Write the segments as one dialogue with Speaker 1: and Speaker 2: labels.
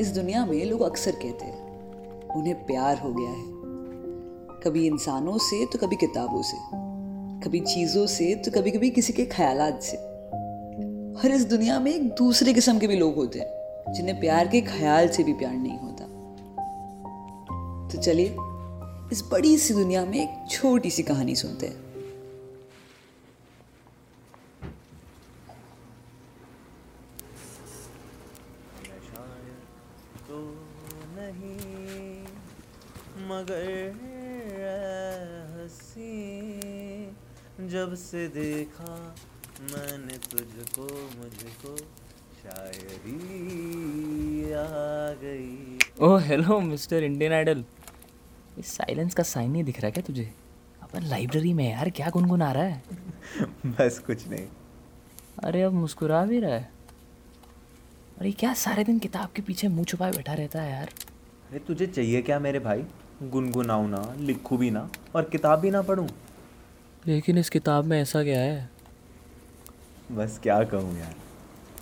Speaker 1: इस दुनिया में लोग अक्सर कहते हैं, उन्हें प्यार हो गया है। कभी इंसानों से तो कभी किताबों से। कभी चीज़ों से तो कभी कभी किसी के ख्याल से। हर इस दुनिया में एक दूसरे किस्म के भी लोग होते हैं, जिन्हें प्यार के ख्याल से भी प्यार नहीं होता। तो चलिए, इस बड़ी सी दुनिया में एक छोटी सी कहानी सुनते हैं
Speaker 2: तो नहीं मगर हसी जब से देखा मैंने तुझको मुझको शायरी आ गई।
Speaker 3: Oh hello mister Indian idol इस साइलेंस का साइन नहीं दिख रहा क्या तुझे? अपन लाइब्रेरी में है यार क्या गुनगुन आ रहा है?
Speaker 2: बस कुछ नहीं।
Speaker 3: अरे अब मुस्कुरा भी रहा है। अरे क्या सारे दिन किताब के पीछे मुँह छुपाए बैठा रहता है यार?
Speaker 2: अरे तुझे चाहिए क्या मेरे भाई? गुनगुनाऊँ ना लिखूँ भी ना और किताब भी ना पढूं।
Speaker 3: लेकिन इस किताब में ऐसा क्या है?
Speaker 2: बस क्या कहूँ यार।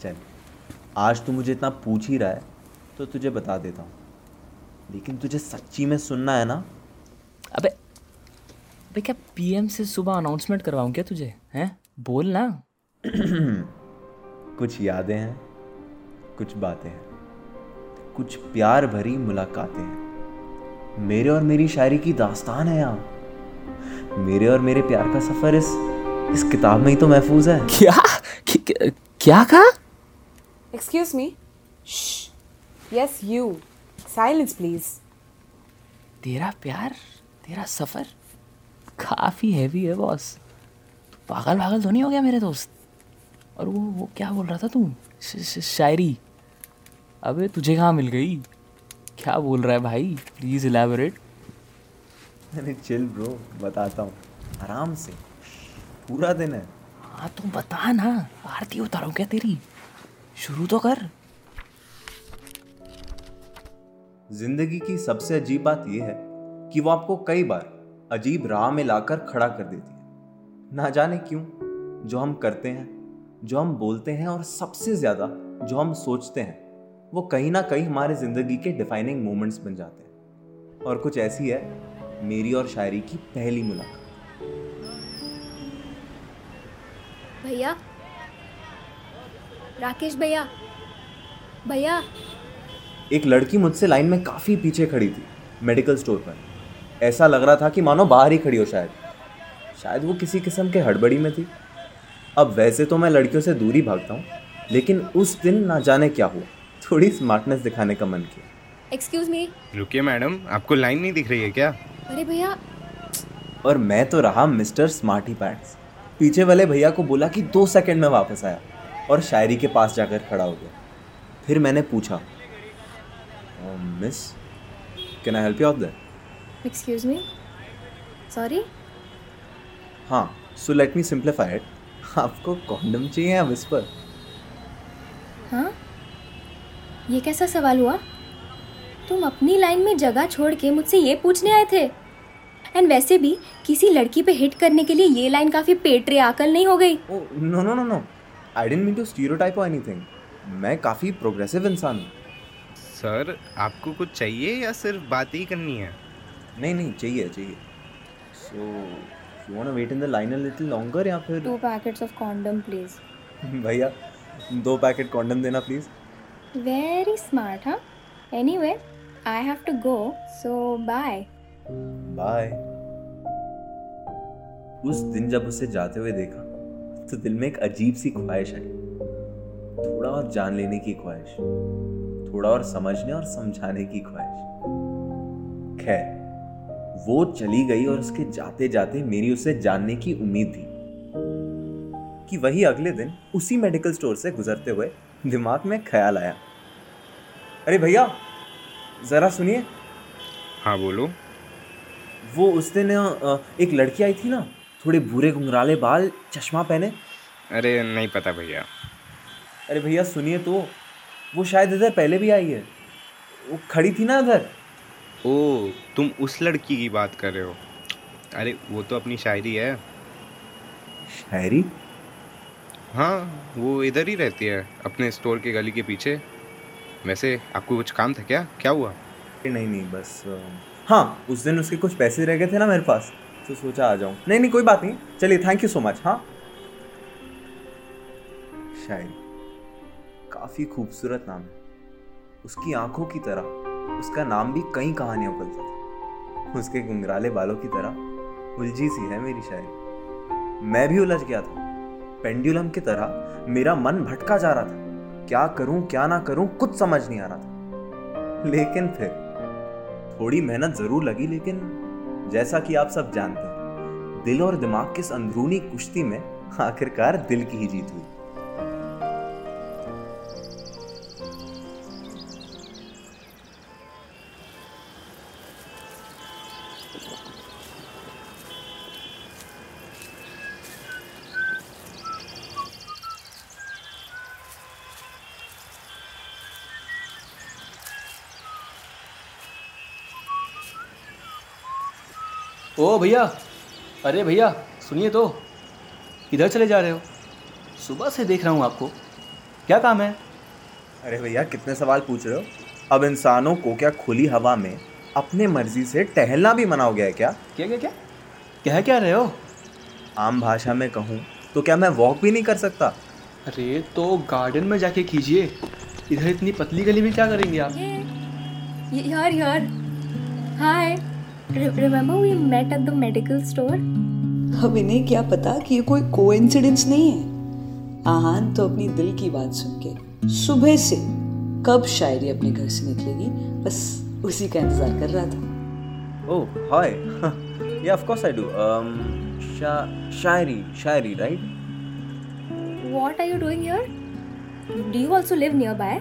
Speaker 2: चल आज तू मुझे इतना पूछ ही रहा है तो तुझे बता देता हूँ। लेकिन तुझे सच्ची में सुनना है ना?
Speaker 3: अबे अबे क्या पीएम से सुबह अनाउंसमेंट करवाऊं क्या तुझे हैं? बोल ना।
Speaker 2: कुछ यादें हैं कुछ बातें हैं कुछ प्यार भरी मुलाकातें हैं। मेरे और मेरी शायरी की दास्तान है यहाँ मेरे और मेरे प्यार का सफ़र इस इस किताब में ही तो महफूज है।
Speaker 3: क्या? क्या, क्या कहा?
Speaker 4: Excuse me? Shh. Yes, you. Silence, please.
Speaker 3: तेरा प्यार तेरा सफ़र काफ़ी हैवी है बॉस पागल पागल तो नहीं हो गया मेरे दोस्त? और वो वो क्या बोल रहा था तू? शायरी। अबे तुझे कहाँ मिल गई? क्या बोल रहा है भाई? प्लीज़ इलेबोरेट
Speaker 2: अरे चिल ब्रो बताता हूँ। आराम से। पूरा दिन है।
Speaker 3: हाँ तुम बता ना। आरती उतारो क्या तेरी? शुरू तो कर।
Speaker 2: ज़िंदगी की सबसे अजीब बात यह है कि वो आपको कई बार अजीब राह में लाकर खड़ा कर देती है। ना जाने क्यों जो हम करते हैं जो हम बोलते हैं और सबसे ज़्यादा जो हम सोचते हैं वो कहीं ना कहीं हमारे ज़िंदगी के डिफाइनिंग मोमेंट्स बन जाते हैं। और कुछ ऐसी है मेरी और शायरी की पहली मुलाकात।
Speaker 5: भैया? राकेश भैया? भैया?
Speaker 2: एक लड़की मुझसे लाइन में काफ़ी पीछे खड़ी थी मेडिकल स्टोर पर। ऐसा लग रहा था कि मानो बाहर ही खड़ी हो शायद। शायद वो किसी किस्म के हड़बड़ी में थी। अब वैसे तो मैं लड़कियों से दूरी भागता हूँ लेकिन उस दिन ना जाने क्या हुआ। थोड़ी स्मार्टनेस दिखाने का मन किया।
Speaker 5: एक्सक्यूज मी
Speaker 6: रुकिए मैडम आपको लाइन नहीं दिख रही है क्या?
Speaker 5: अरे भैया।
Speaker 2: और मैं तो रहा मिस्टर स्मार्टी पैंट्स पीछे वाले भैया को बोला कि दो सेकंड में वापस आया और शायरी के पास जाकर खड़ा हो गया। फिर मैंने पूछा miss can I help you out there
Speaker 5: excuse me sorry
Speaker 2: हाँ so let me simplify it आपको कॉन्डम चाहिए या विस्पर
Speaker 5: हाँ? ये कैसा सवाल हुआ? तुम अपनी लाइन में जगह छोड़ के मुझसे ये पूछने आए थे। एंड वैसे भी किसी लड़की पे हिट करने के लिए ये लाइन काफ़ी पेट्रे आकल नहीं हो गई?
Speaker 2: No no no no I don't mean to stereotype और एनीथिंग मैं काफ़ी प्रोग्रेसिव इंसान हूँ।
Speaker 6: सर आपको कुछ चाहिए या सिर्फ़ बात ही करनी है?
Speaker 2: नहीं नहीं चाहिए चाहिए। So you want wait in the line a little longer या फिर
Speaker 5: two packets of condom please
Speaker 2: भैया दो पैकेट कॉन्डम देना प्लीज़
Speaker 5: स्मार्ट हाँ anyway I have to go so bye
Speaker 2: bye उस दिन जब उसे जाते हुए देखा तो दिल में एक अजीब सी ख्वाहिश आई। थोड़ा और जान लेने की ख्वाहिश, थोड़ा और समझने और समझाने की ख्वाहिश। खैर, वो चली गई और उसके जाते जाते मेरी उसे जानने की उम्मीद थी कि वही अगले दिन उसी मेडिकल स्टोर से गुजरते हुए दिमाग में ख्याल आया। अरे भैया जरा सुनिए।
Speaker 6: हाँ बोलो।
Speaker 2: वो उस दिन एक लड़की आई थी ना थोड़े भूरे घुंघराले बाल चश्मा पहने।
Speaker 6: अरे नहीं पता भैया।
Speaker 2: अरे भैया सुनिए तो वो शायद इधर पहले भी आई है। वो खड़ी थी ना इधर।
Speaker 6: ओ तुम उस लड़की की बात कर रहे हो। अरे वो तो अपनी शायरी है।
Speaker 2: शायरी?
Speaker 6: हाँ वो इधर ही रहती है, अपने स्टोर के गली के पीछे। वैसे, आपको कुछ काम था क्या? क्या हुआ?
Speaker 2: नहीं नहीं, बस हाँ उस दिन उसके कुछ पैसे रह गए थे ना मेरे पास तो सोचा आ जाऊँ। नहीं नहीं, कोई बात नहीं। चलिए थैंक यू सो मच हाँ। शायरी काफ़ी खूबसूरत नाम है। उसकी आँखों की तरह, उसका नाम भी कई कहानियों पलता था। उसके गुंगराले बालों की तरह, उलझी सी है मेरी शायरी। मैं भी उलझ गया था। पेंडुलम की तरह मेरा मन भटका जा रहा था। क्या करूँ, क्या ना करूँ, कुछ समझ नहीं आ रहा था। लेकिन फिर थोड़ी मेहनत ज़रूर लगी, लेकिन जैसा कि आप सब जानते हैं, दिल और दिमाग की इस अंदरूनी कुश्ती में आखिरकार दिल की ही जीत हुई।
Speaker 3: ओ भैया अरे भैया सुनिए तो इधर चले जा रहे हो। सुबह से देख रहा हूँ आपको। क्या काम है?
Speaker 2: अरे भैया कितने सवाल पूछ रहे हो। अब इंसानों को क्या खुली हवा में अपने मर्ज़ी से टहलना भी मना हो गया है क्या?
Speaker 3: क्या क्या क्या? कह क्या रहे हो?
Speaker 2: आम भाषा में कहूँ तो क्या मैं वॉक भी नहीं कर सकता?
Speaker 3: अरे तो गार्डन में जाके कीजिए। इधर इतनी पतली गली में क्या करेंगे आप?
Speaker 5: Here, here. Hi. Re- remember we met at the medical store?
Speaker 1: अब इन्हें क्या पता कि ये कोई कोइंसिडेंस नहीं है आहान तो अपनी दिल की बात सुन के सुबह से कब शायरी अपने घर से निकलेगी बस उसी का इंतज़ार कर रहा था
Speaker 2: ओह hi yeah of course I do Shayari Shayari right
Speaker 5: What are you doing here? Do you also live nearby?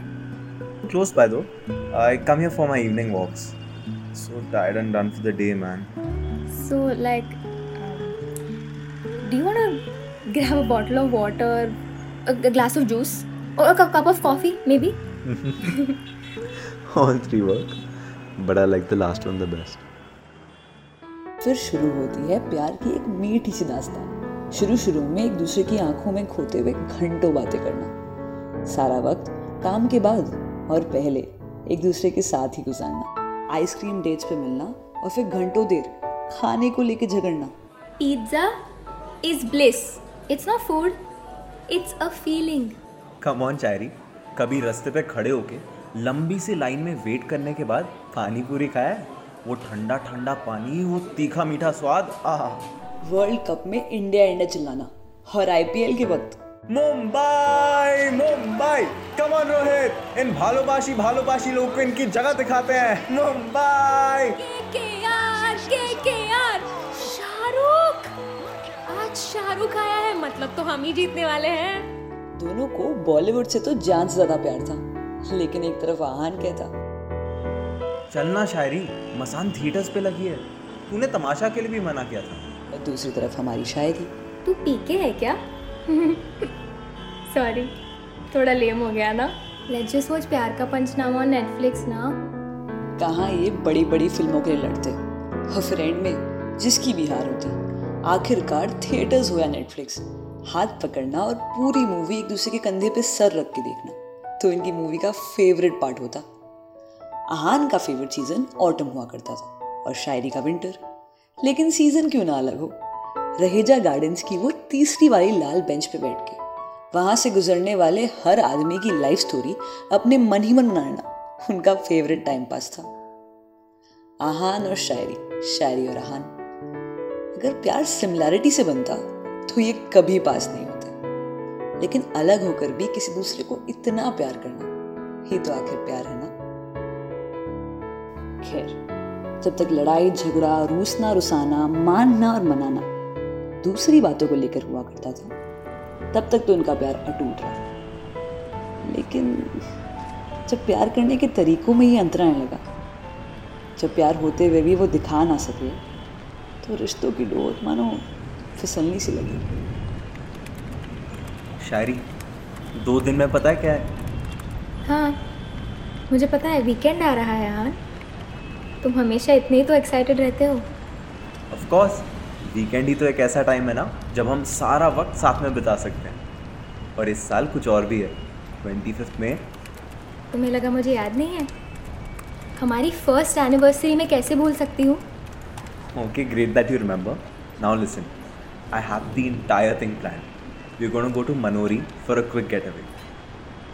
Speaker 2: close by though. I come here for my evening walks. So tired and done for the day, man.
Speaker 5: So, like, um, do you want to grab a bottle of water, a, a glass of juice, or a cup, cup of coffee, maybe?
Speaker 2: All three work, but I like the last one the best.
Speaker 1: फिर शुरू होती है प्यार की एक मीठी सी दास्तान शुरू शुरू में एक दूसरे की आँखों में खोते हुए घंटों बातें करना सारा वक्त काम के बाद और पहले एक दूसरे के साथ ही गुजारना आइसक्रीम डेट्स पे मिलना और फिर घंटों देर खाने को लेके झगड़ना।
Speaker 5: Pizza is bliss. It's not food, it's a feeling.
Speaker 2: Come on चायरी कभी रास्ते पे खड़े होके लंबी सी लाइन में वेट करने के बाद पानी पूरी खाया वो ठंडा ठंडा पानी वो तीखा मीठा स्वाद आहा।
Speaker 1: वर्ल्ड कप में इंडिया इंडिया चिल्लाना। और आईपीएल के वक्त
Speaker 2: मुंबई मुंबई। कम ऑन रोहित इन भालोबाशी भालोबाशी लोग को इनकी जगह दिखाते हैं। मुंबई।
Speaker 5: KKR, KKR, Shahrukh. आज शाहरुख आया है। मतलब तो हम ही जीतने वाले हैं।
Speaker 1: दोनों को बॉलीवुड से तो जान से ज़्यादा प्यार था। लेकिन एक तरफ़ आहान कहता
Speaker 2: चलना शायरी मसान थिएटर्स पे लगी है। तूने तमाशा के लिए भी मना किया था।
Speaker 1: और दूसरी तरफ़ हमारी शायरी।
Speaker 5: तू पीके है क्या? सॉरी थोड़ा लेम हो गया ना। लेट्स जस्ट वॉच प्यार का पंचनामा नेटफ्लिक्स ना।
Speaker 1: कहाँ ये बड़ी बड़ी फ़िल्मों के लिए लड़ते और फिर एंड में जिसकी भी हार होती। आखिरकार थिएटर्स हो या नेटफ्लिक्स हाथ पकड़ना और पूरी मूवी एक दूसरे के कंधे पे सर रख के देखना। तो इनकी मूवी का फेवरेट पार्ट होता। आहान का फेवरेट सीज़न ऑटम हुआ करता था और शायरी का विंटर लेकिन सीज़न क्यों ना अलग हो? रहेजा गार्डन्स की वो तीसरी वाली लाल बेंच पे बैठ के वहाँ से गुजरने वाले हर आदमी की लाइफ स्टोरी अपने मन ही मन बनाना उनका फेवरेट टाइम पास था। आहान और शायरी शायरी और आहान। अगर प्यार सिमिलैरिटी से बनता तो ये कभी पास नहीं होते। लेकिन अलग होकर भी किसी दूसरे को इतना प्यार करना ही तो आखिर प्यार है ना? खैर, जब तक लड़ाई, झगड़ा रूसना रुसाना मानना और मनाना दूसरी बातों को लेकर हुआ करता था। तब तक तो उनका प्यार अटूट रहा। लेकिन जब प्यार करने के तरीकों में ही अंतर आने लगा जब प्यार होते हुए भी वो दिखा ना सके तो रिश्तों की डोर मानो फिसलनी सी लगी।
Speaker 2: शायरी दो दिन में पता है क्या है?
Speaker 5: हाँ मुझे पता है वीकेंड आ रहा है यार। तुम हमेशा इतने ही तो एक्साइटेड रहते हो।
Speaker 2: ऑफ़ कोर्स वीकेंड ही तो एक ऐसा टाइम है ना जब हम सारा वक्त साथ में बिता सकते हैं। और इस साल कुछ और भी है ट्वेंटी फिफ्थ में
Speaker 5: तुम्हें लगा मुझे याद नहीं है? हमारी फ़र्स्ट एनिवर्सरी में कैसे भूल सकती हूँ?
Speaker 2: Okay great that you remember now listen I have the entire thing plan you gonna go to Manori for a quick getaway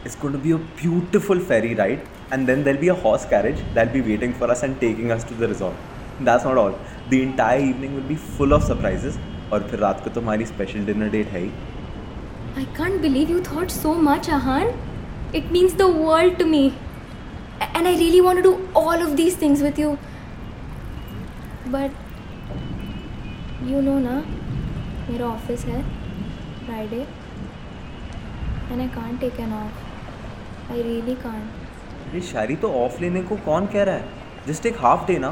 Speaker 2: it's going to be a beautiful ferry ride and then there be a horse carriage that be waiting for us and taking us to the resort that's not all The entire evening will be full of surprises. और फिर रात को तो हमारी special dinner date है ही
Speaker 5: I can't believe you thought so much, Ahan. It means the world to me. A- And I really want to do all of these things with you. But you know ना मेरा office है Friday and I can't take an off I really can't
Speaker 2: अरे शायरी तो of लेने को कौन कह रहा है जस्ट एक हाफ़ डे ना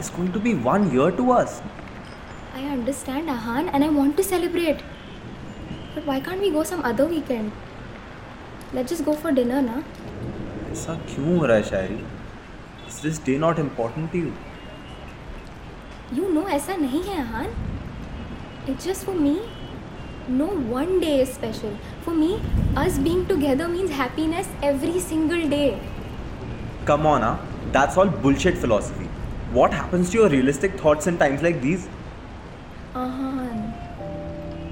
Speaker 2: It's going to be one year to us
Speaker 5: I understand, Ahan, and I want to celebrate. But why can't we go some other weekend? Let's just go for dinner, na?
Speaker 2: ऐसा क्यों हो रहा है शायरी is this day not important to you
Speaker 5: You know ऐसा नहीं है Ahan. It's just for me. No one day is special. For me, us being together means happiness every single day.
Speaker 2: Come on, huh? That's all bullshit philosophy. What happens to your realistic thoughts in times like these?
Speaker 5: Ahan,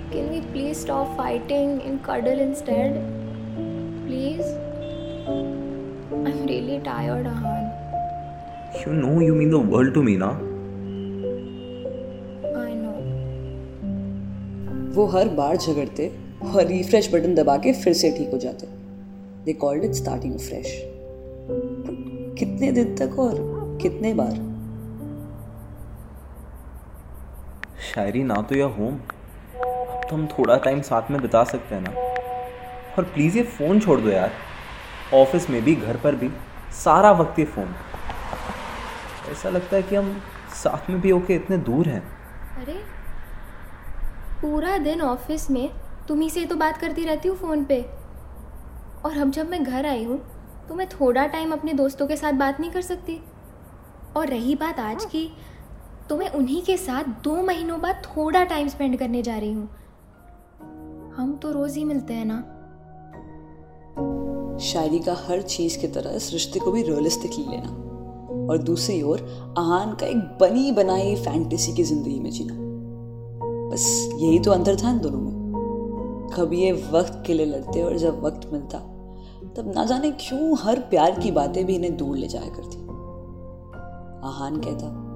Speaker 5: can we please stop fighting and cuddle instead? Please? I'm really tired, Ahan.
Speaker 2: You know you mean the world to me, na?
Speaker 5: I know.
Speaker 1: वो हर बार झगड़ते और refresh button दबा के फिर से ठीक हो जाते they called it starting fresh कितने दिन तक और कितने बार
Speaker 2: शायरी ना तो यह होम। अब तो हम थोड़ा टाइम साथ में बिता सकते हैं ना। और प्लीज़ ये फ़ोन छोड़ दो यार। ऑफ़िस में भी घर पर भी सारा वक्त ये फ़ोन ऐसा लगता है कि हम साथ में भी होके इतने दूर हैं।
Speaker 5: अरे पूरा दिन ऑफ़िस में तुम ही से तो बात करती रहती हूँ फ़ोन पे। और अब जब मैं घर आई हूँ तो मैं थोड़ा टाइम अपने दोस्तों के साथ बात नहीं कर सकती। और रही बात आज की तो मैं उन्हीं के साथ दो महीनों बाद थोड़ा टाइम स्पेंड करने जा रही हूँ। हम तो रोज़ ही मिलते हैं ना।
Speaker 1: शायरी का हर चीज़ की तरह इस रिश्ते को भी रियलिस्टिकली लेना। और दूसरी ओर आहान का एक बनी बनाई फैंटेसी की ज़िंदगी में जीना। बस यही तो अंतर था इन दोनों में। कभी ये वक्त के लिए लड़ते और जब वक्त मिलता, तब ना जाने क्यों हर प्यार की बातें भी इन्हें दूर ले जाया करती। आहान कहता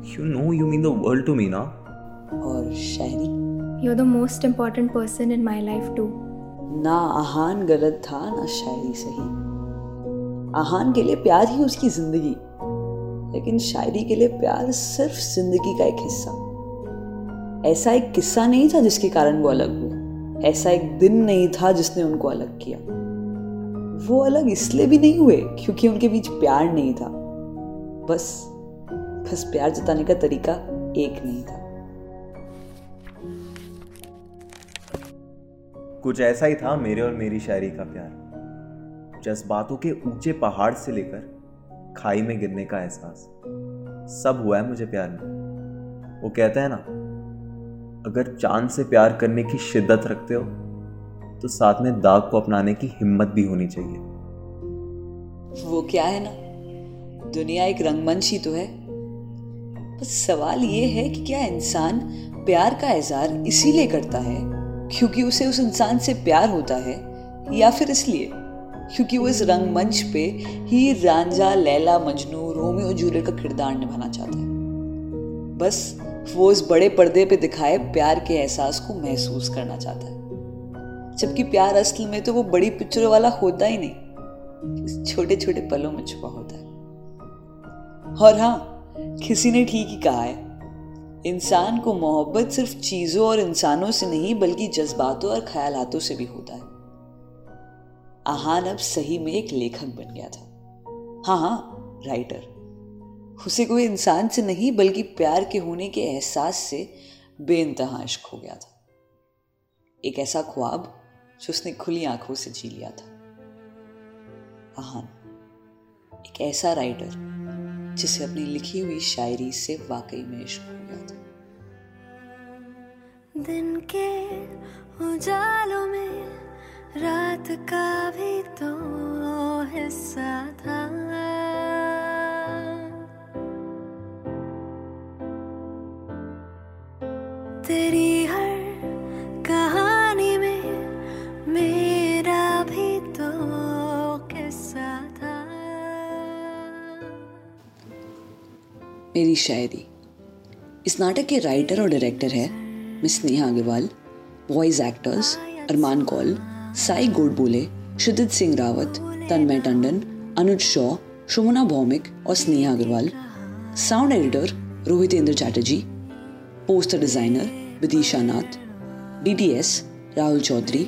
Speaker 2: you know you mean the world to me ना
Speaker 1: और Shayari?
Speaker 5: You are the most important person in my life too
Speaker 1: ना आहान गलत था ना शायरी सही। आहान के लिए प्यार ही उसकी ज़िंदगी। लेकिन शायरी के लिए प्यार सिर्फ़ ज़िंदगी का एक हिस्सा। ऐसा एक किस्सा नहीं था जिसके कारण वो अलग हुए ऐसा एक दिन नहीं था जिसने उनको अलग किया। वो अलग इसलिए भी नहीं हुए क्योंकि उनके बीच प्यार नहीं था। बस बस प्यार जताने का तरीका एक नहीं था।
Speaker 2: कुछ ऐसा ही था मेरे और मेरी शायरी का प्यार। जज्बातों के ऊँचे पहाड़ से लेकर खाई में गिरने का एहसास। सब हुआ है मुझे प्यार में। वो कहता है ना अगर चाँद से प्यार करने की शिद्दत रखते हो तो साथ में दाग को अपनाने की हिम्मत भी होनी चाहिए।
Speaker 1: वो क्या है ना? दुनिया एक रंगमंच ही तो है। बस सवाल ये है कि क्या इंसान प्यार का इजहार इसीलिए करता है? क्योंकि उसे उस इंसान से प्यार होता है, या फिर इसलिए? क्योंकि वो इस रंगमंच पे ही रांझा, लैला, मजनू, रोमियो जूलियट का किरदार निभाना चाहता है। बस वो इस बड़े पर्दे पे दिखाए प्यार के एहसास को महसूस करना चाहता है। जबकि प्यार असल में तो वो बड़ी पिक्चरों वाला होता ही नहीं। छोटे छोटे पलों में छुपा होता है। और हाँ किसी ने ठीक ही कहा है। इंसान को मोहब्बत सिर्फ़ चीज़ों और इंसानों से नहीं, बल्कि जज्बातों और ख्यालातों से भी होता है। आहान अब सही में एक लेखक बन गया था। हाँ हाँ राइटर उसे कोई इंसान से नहीं, बल्कि प्यार के होने के एहसास से बेइंतहा इश्क हो गया था। एक ऐसा ख्वाब जो उसने खुली आँखों से जी लिया था। आहान, एक ऐसा राइटर जिसे अपनी लिखी हुई शायरी से वाकई में इश्क हो गया था।
Speaker 7: दिन के उजालों में रात का भी तो हिस्सा था। मेरी
Speaker 1: शायरी। इस नाटक के राइटर और डायरेक्टर है miss Neha Agarwal voice actors Armaan Kaul Sai Godbole Kshudit Singh Rawat Tanmay Tandon Anuj Shaw Shumona Bhowmik और Sneha Agarwal sound editor Rohitendra Chatterjee poster designer Vidisha Nath DTS Rahul Chaudhary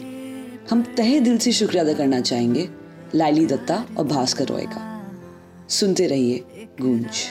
Speaker 1: हम तहे दिल से शुक्रिया अदा करना चाहेंगे लाली दत्ता और भास्कर रॉय का। सुनते रहिए गूंज।